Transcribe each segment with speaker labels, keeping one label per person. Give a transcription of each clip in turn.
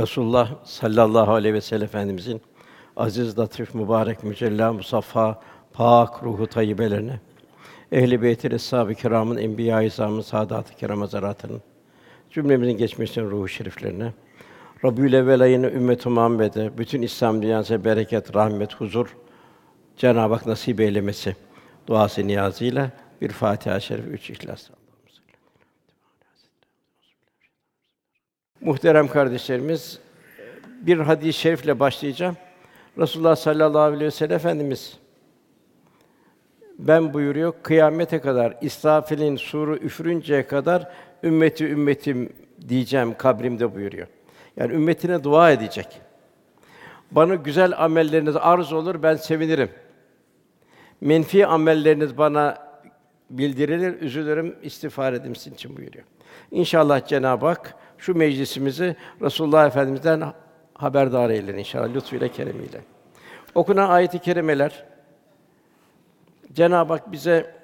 Speaker 1: Resulullah sallallahu aleyhi ve sellem Efendimizin aziz, latif, mübarek, mücella, musaffa, pak ruhu tayyibelerine, ehl-i beyt eshab-ı kiramın, enbiya-i izamın, saadat-ı kiram hazaratının, cümlemizin geçmişlerin ruhu şeriflerine, Rabiül evvel ayını ümmet-i Muhammed'e, bütün İslam dünyasına bereket, rahmet, huzur Cenab-ı Hak nasip eylemesi duası niyazıyla bir Fatiha-i Şerif, üç İhlas. Muhterem kardeşlerimiz, bir hadis-i şerifle başlayacağım. Resulullah sallallahu aleyhi ve sellem Efendimiz ben buyuruyor kıyamete kadar İsrafil'in suru üfürünceye kadar ümmeti ümmetim diyeceğim kabrimde buyuruyor. Yani ümmetine dua edecek. Bana güzel amelleriniz arz olur ben sevinirim. Menfi amelleriniz bana bildirilir, üzülürüm, istiğfar sizin için buyuruyor. İnşallah Cenab-ı Hak şu meclisimizi Resulullah Efendimizden haberdar eyler inşallah lütfuyla keremiyle. Okunan ayet-i kerimeler Cenab-ı Hak bize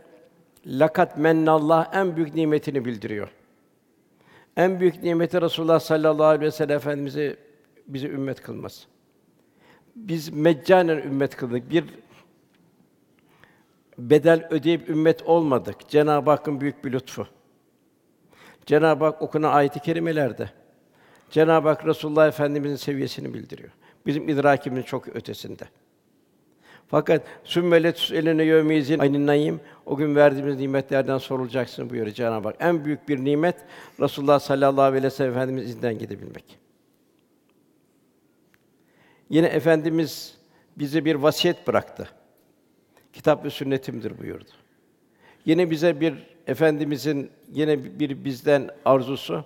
Speaker 1: lakat mennallah en büyük nimetini bildiriyor. En büyük nimeti Resulullah sallallahu aleyhi ve sellem Efendimizi bizi ümmet kılması. Biz meccanen ümmet kıldık. Bir bedel ödeyip ümmet olmadık. Cenab-ı Hakk'ın büyük bir lütfu. Cenab-ı Hak okunan ayet-i kerimelerde Cenab-ı Hak Resulullah Efendimizin seviyesini bildiriyor. Bizim idrakimizin çok ötesinde. Fakat sümmelet eline yevmizin aynin naim o gün verdiğimiz nimetlerden sorulacaksın buyuruyor Cenab-ı Hak. En büyük bir nimet Resulullah sallallahu aleyhi ve sellem Efendimiz gidebilmek. Yine efendimiz bize bir vasiyet bıraktı. Kitap ve sünnetimdir buyurdu. Yine bize bir efendimizin yine bir bizden arzusu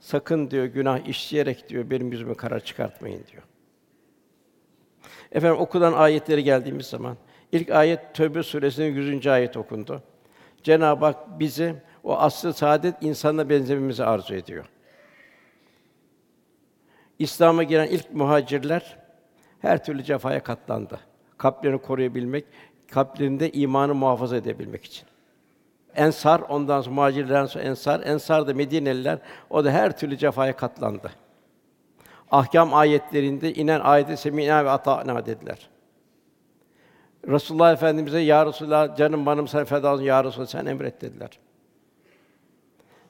Speaker 1: sakın diyor günah işleyerek diyor benim yüzüme kara çıkartmayın diyor. Efendim okulan ayetleri geldiğimiz zaman ilk ayet Tövbe suresinin 100. ayet okundu. Cenab-ı Hak bizi o aslı saadet insanla benzememizi arzu ediyor. İslam'a giren ilk muhacirler her türlü cefaya katlandı. Kalplerini koruyabilmek, kalplerinde imanı muhafaza edebilmek için. Ensar, ondan sonra muhacirlerden sonra ensar, ensar da Medineliler, o da her türlü cefaya katlandı. Ahkam ayetlerinde inen ayeti semînâ ve ata'nâ dediler. Resulullah Efendimize ya Resulullah canım banım sen feda olsun ya Resulullah sen emret dediler.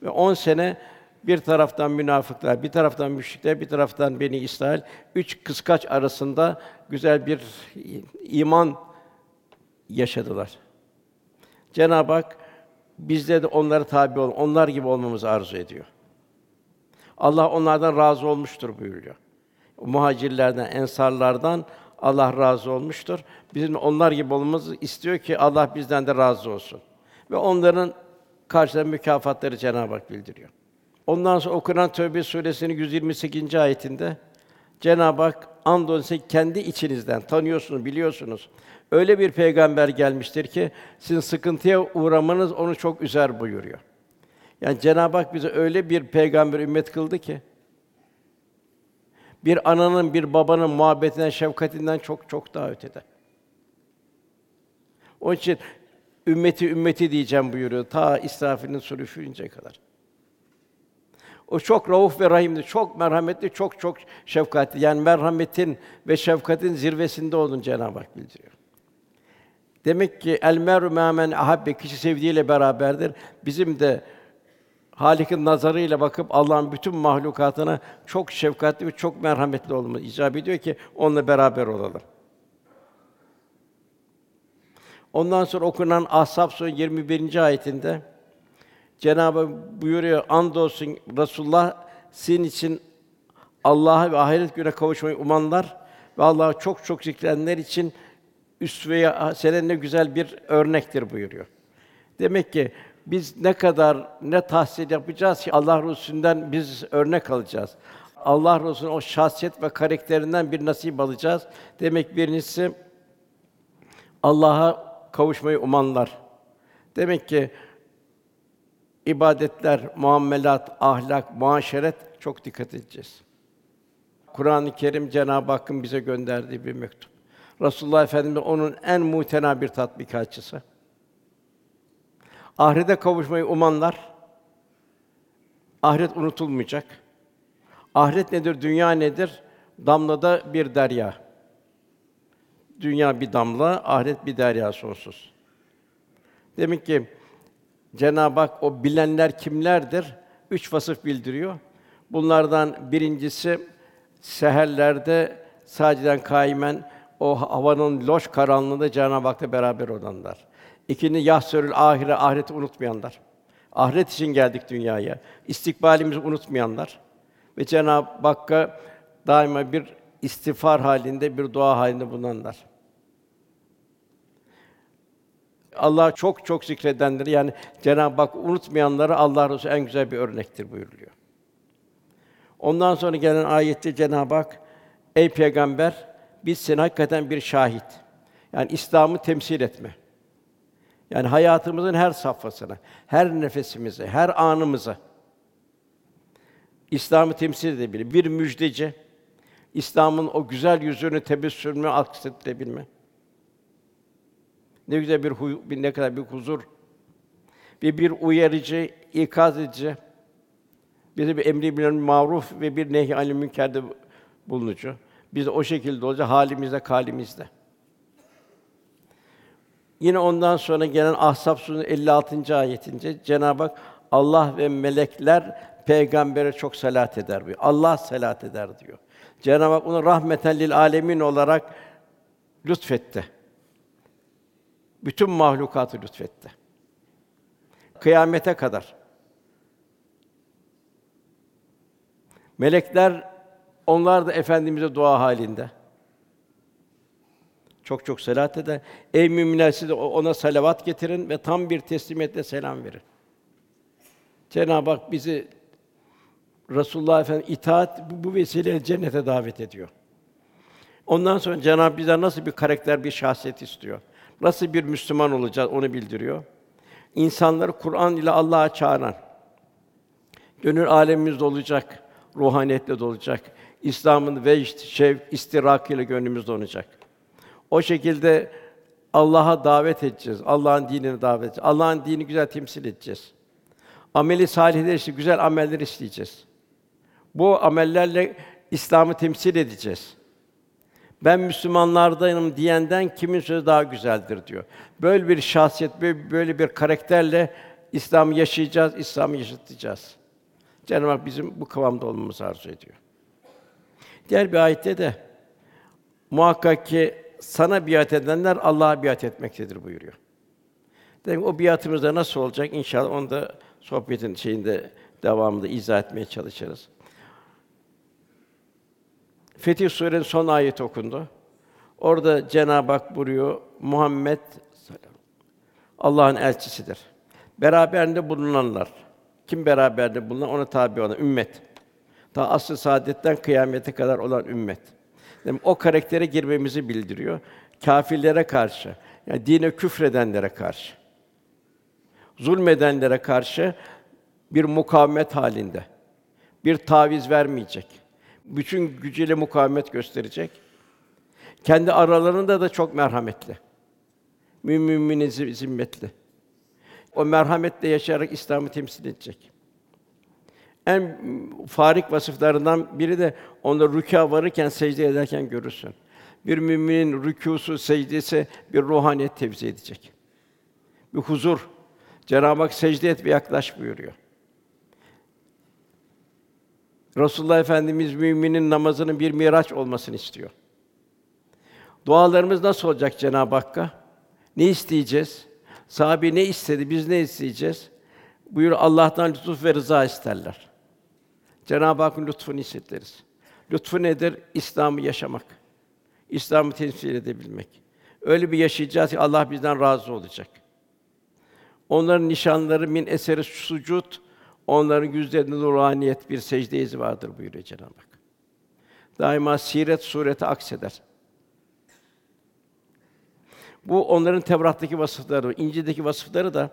Speaker 1: Ve on sene bir taraftan münafıklar, bir taraftan müşrikler, bir taraftan Beni İsrail üç kıskaç arasında güzel bir iman yaşadılar. Cenab-ı Hak bizde de onlara tabi ol, onlar gibi olmamızı arzu ediyor. Allah onlardan razı olmuştur buyuruyor. Muhacirlerden, ensarlardan Allah razı olmuştur. Bizim onlar gibi olmamızı istiyor ki Allah bizden de razı olsun. Ve onların karşılığında mükafatları Cenab-ı Hak bildiriyor. Ondan sonra okunan Tövbe suresinin 128. ayetinde Cenab-ı Hak andolsun kendi içinizden tanıyorsunuz, biliyorsunuz. Öyle bir peygamber gelmiştir ki sizin sıkıntıya uğramanız onu çok üzer buyuruyor. Yani Cenab-ı Hak bize öyle bir peygamber ümmet kıldı ki bir ananın bir babanın muhabbetinden, şefkatinden çok çok daha ötede. Onun için ümmeti ümmeti diyeceğim buyuruyor ta İsrafil'in suru üfürünceye kadar. O çok rauf ve rahimdi, çok merhametli, çok çok şefkatli. Yani merhametin ve şefkatin zirvesinde olduğunu Cenab-ı Hak bildiriyor. Demek ki el meru men ahabbe kişi sevdiğiyle beraberdir. Bizim de Halik'in nazarıyla bakıp Allah'ın bütün mahlukatına çok şefkatli ve çok merhametli olmamız icap ediyor ki onunla beraber olalım. Ondan sonra okunan Ahzab Suresi 21. ayetinde Cenabı Hak buyuruyor: "Andolsun Resulullah sizin için Allah'a ve ahiret güne kavuşmayı umanlar ve Allah'ı çok çok zikredenler için üsve-i ne güzel bir örnektir." buyuruyor. Demek ki biz ne kadar ne tahsil yapacağız ki Allah Resulü'nden biz örnek alacağız. Allah Resulü'nün o şahsiyet ve karakterinden bir nasip alacağız. Demek birincisi Allah'a kavuşmayı umanlar. Demek ki ibadetler, muamelat, ahlak, muaşeret çok dikkat edeceğiz. Kur'an-ı Kerim Cenab-ı Hakk'ın bize gönderdiği bir mektup. Resulullah Efendimiz onun en muhtena bir tatbikatçısı. Ahirete kavuşmayı umanlar, ahiret unutulmayacak. Ahiret nedir, dünya nedir? Damlada bir derya. Dünya bir damla, ahiret bir derya sonsuz. Demek ki Cenab-ı Hak o bilenler kimlerdir? Üç vasıf bildiriyor. Bunlardan birincisi seherlerde sadece kaimen o havanın loş karanlığında Cenab-ı Hak'la beraber olanlar. İkinci yahsörül ahire ahireti unutmayanlar. Ahiret için geldik dünyaya. İstikbalimizi unutmayanlar ve Cenab-ı Hakk'a daima bir istiğfar halinde, bir dua halinde bulunanlar. Allah çok çok zikredenleri yani Cenab-ı Hak unutmayanları Allah Resulü en güzel bir örnektir buyuruluyor. Ondan sonra gelen ayette Cenab-ı Hak ey peygamber biz seni hakikaten bir şahit. Yani İslam'ı temsil etme. Yani hayatımızın her safhasına, her nefesimize, her anımıza İslam'ı temsil edebilir. Bir müjdeci, İslam'ın o güzel yüzünü tebessümünü aksettirebilme. Ne güzel bir huy, bir ne kadar bir huzur ve bir uyarıcı, ikaz edici, bir de bir emri bilen maruf ve bir nehy anil münkerde bulunucu. Biz o şekilde olacak halimizde, kalimizde. Yine ondan sonra gelen Ahzab Suresi 56. ayetinde Cenab-ı Hak Allah ve melekler peygambere çok salat eder diyor. Allah salat eder diyor. Cenab-ı Hak onu rahmeten lil alemin olarak lütfetti. Bütün mahlukatı lütfetti. Kıyamete kadar. Melekler onlar da efendimize dua halinde. Çok çok selat eder. Ey müminler siz ona salavat getirin ve tam bir teslimiyetle selam verin. Cenab-ı Hak bizi Resulullah Efendimiz itaat bu, bu vesileyle cennete davet ediyor. Ondan sonra Cenab-ı bize nasıl bir karakter, bir şahsiyet istiyor. Nasıl bir Müslüman olacağız onu bildiriyor. İnsanları Kur'an ile Allah'a çağıran, gönül alemimizde olacak, ruhaniyetle dolacak. İslam'ın vecd, şevk, istirakıyla gönlümüz donacak. O şekilde Allah'a davet edeceğiz. Allah'ın dinini davet edeceğiz. Allah'ın dini güzel temsil edeceğiz. Ameli salihler işte güzel ameller isteyeceğiz. Bu amellerle İslam'ı temsil edeceğiz. Ben Müslümanlardayım diyenden kimin sözü daha güzeldir diyor. Böyle bir şahsiyet, böyle bir karakterle İslam'ı yaşayacağız, İslam'ı yaşatacağız. Cenab-ı Hak bizim bu kıvamda olmamızı arzu ediyor. Diğer bir ayette de muhakkak ki sana biat edenler Allah'a biat etmektedir buyuruyor. Demek o biatımızda nasıl olacak inşallah onu da sohbetin şeyinde devamında izah etmeye çalışırız. Fetih Sûre'nin son ayeti okundu. Orada Cenab-ı Hak buyuruyor, Muhammed Allah'ın elçisidir. Beraberinde bulunanlar. Kim beraberinde bulunan ona tabi olan ümmet. Ta asr saadetten kıyamete kadar olan ümmet. Yani o karaktere girmemizi bildiriyor. Kâfirlere karşı, yani dine küfredenlere karşı, zulmedenlere karşı bir mukavemet halinde. Bir taviz vermeyecek. Bütün gücüyle mukavemet gösterecek. Kendi aralarında da çok merhametli. Mümin zimmetli. O merhametle yaşayarak İslam'ı temsil edecek. En farik vasıflarından biri de onda rükûa varırken secde ederken görürsün. Bir müminin rükûsu, secdesi bir ruhaniyet tevzi edecek. Bir huzur. Cenab-ı Hak secde et ve yaklaş buyuruyor. Resulullah Efendimiz müminin namazının bir miraç olmasını istiyor. Dualarımız nasıl olacak Cenab-ı Hakk'a? Ne isteyeceğiz? Sahabe ne istedi? Biz ne isteyeceğiz? Buyur Allah'tan lütuf ve rıza isterler. Cenab-ı Hakk'ın lütfunu hissederiz. Lütfu nedir? İslam'ı yaşamak. İslam'ı temsil edebilmek. Öyle bir yaşayacağız ki Allah bizden razı olacak. Onların nişanları min eseri sucud, onların yüzlerinde nuraniyet bir secde izi vardır buyuruyor Cenab-ı Hak. Daima siret sureti akseder. Bu onların Tevrat'taki vasıfları, İncil'deki vasıfları da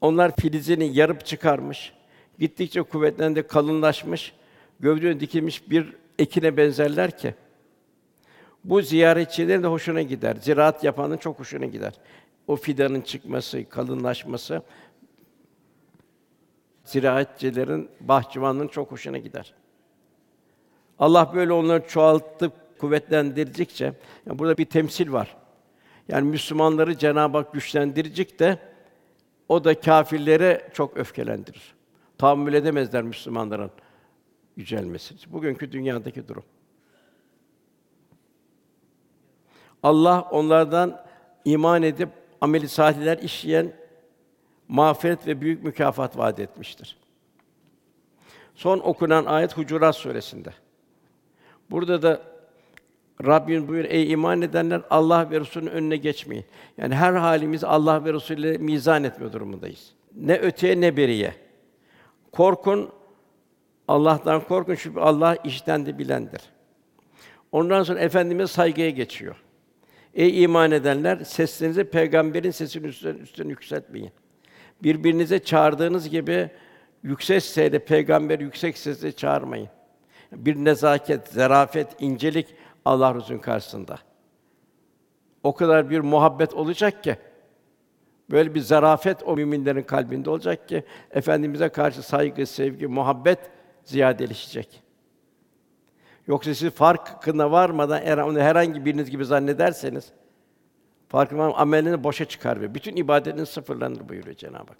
Speaker 1: onlar filizini yarıp çıkarmış, gittikçe kuvvetlendi, kalınlaşmış, gövdeye dikilmiş bir ekine benzerler ki bu ziyaretçilerin de hoşuna gider. Ziraat yapanın çok hoşuna gider. O fidanın çıkması, kalınlaşması ziraatçilerin, bahçıvanların çok hoşuna gider. Allah böyle onları çoğaltıp kuvvetlendirdikçe, yani burada bir temsil var. Yani Müslümanları Cenab-ı Hak güçlendirecek de o da kâfirlere çok öfkelendirir. Tahammül edemezler Müslümanların yücelmesi. Bugünkü dünyadaki durum. Allah onlardan iman edip ameli salihler işleyen mağfiret ve büyük mükafat vaat etmiştir. Son okunan ayet Hucurat suresinde. Burada da Rabbim buyur ey iman edenler Allah ve Resulünün önüne geçmeyin. Yani her halimiz Allah ve Resulü ile mizan etme durumundayız. Ne öteye ne beriye. Korkun Allah'tan korkun çünkü Allah işten de bilendir. Ondan sonra efendimiz saygıya geçiyor. Ey iman edenler seslerinizi peygamberin sesinin üstüne, üstüne yükseltmeyin. Birbirinize çağırdığınız gibi yüksek sesle peygamber yüksek sesle çağırmayın. Bir nezaket, zarafet, incelik Allah Resulü'nün karşısında. O kadar bir muhabbet olacak ki böyle bir zarafet o müminlerin kalbinde olacak ki efendimize karşı saygı, sevgi, muhabbet ziyadeleşecek. Yoksa siz farkına varmadan onu herhangi biriniz gibi zannederseniz farkına varmadan amelini boşa çıkar ve bütün ibadetiniz sıfırlanır buyuruyor Cenab-ı Hak.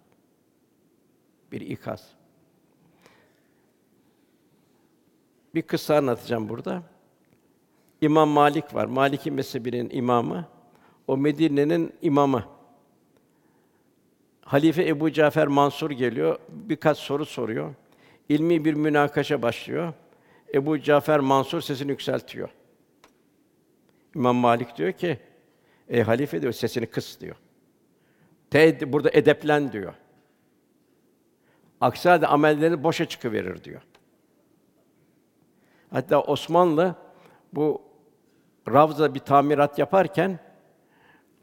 Speaker 1: Bir ikaz. Bir kıssa anlatacağım burada. İmam Malik var. Maliki mezhebinin imamı. O Medine'nin imamı. Halife Ebu Cafer Mansur geliyor. Birkaç soru soruyor. İlmi bir münakaşa başlıyor. Ebu Cafer Mansur sesini yükseltiyor. İmam Malik diyor ki, ey halife diyor sesini kıs diyor. Te burada edeplen diyor. Aksi halde amelleri boşa çıkıverir diyor. Hatta Osmanlı bu Ravza bir tamirat yaparken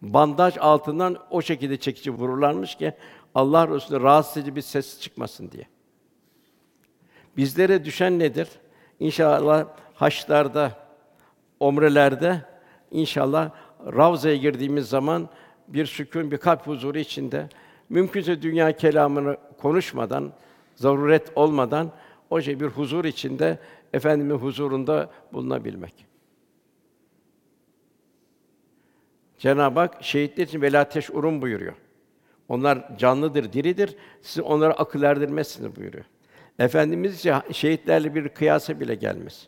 Speaker 1: bandaj altından o şekilde çekici vururlarmış ki Allah Resulü rahatsız edici bir ses çıkmasın diye. Bizlere düşen nedir? İnşallah haçlarda, omrelerde inşallah Ravza'ya girdiğimiz zaman bir sükûn, bir kalp huzuru içinde mümkünse dünya kelamını konuşmadan, zaruret olmadan o şey bir huzur içinde efendimin huzurunda bulunabilmek. Cenab-ı Hak şehitler için vela teş'urun buyuruyor. Onlar canlıdır, diridir. Siz onlara akıl erdirmezsiniz buyuruyor. Efendimiz şehitlerle bir kıyasa bile gelmez.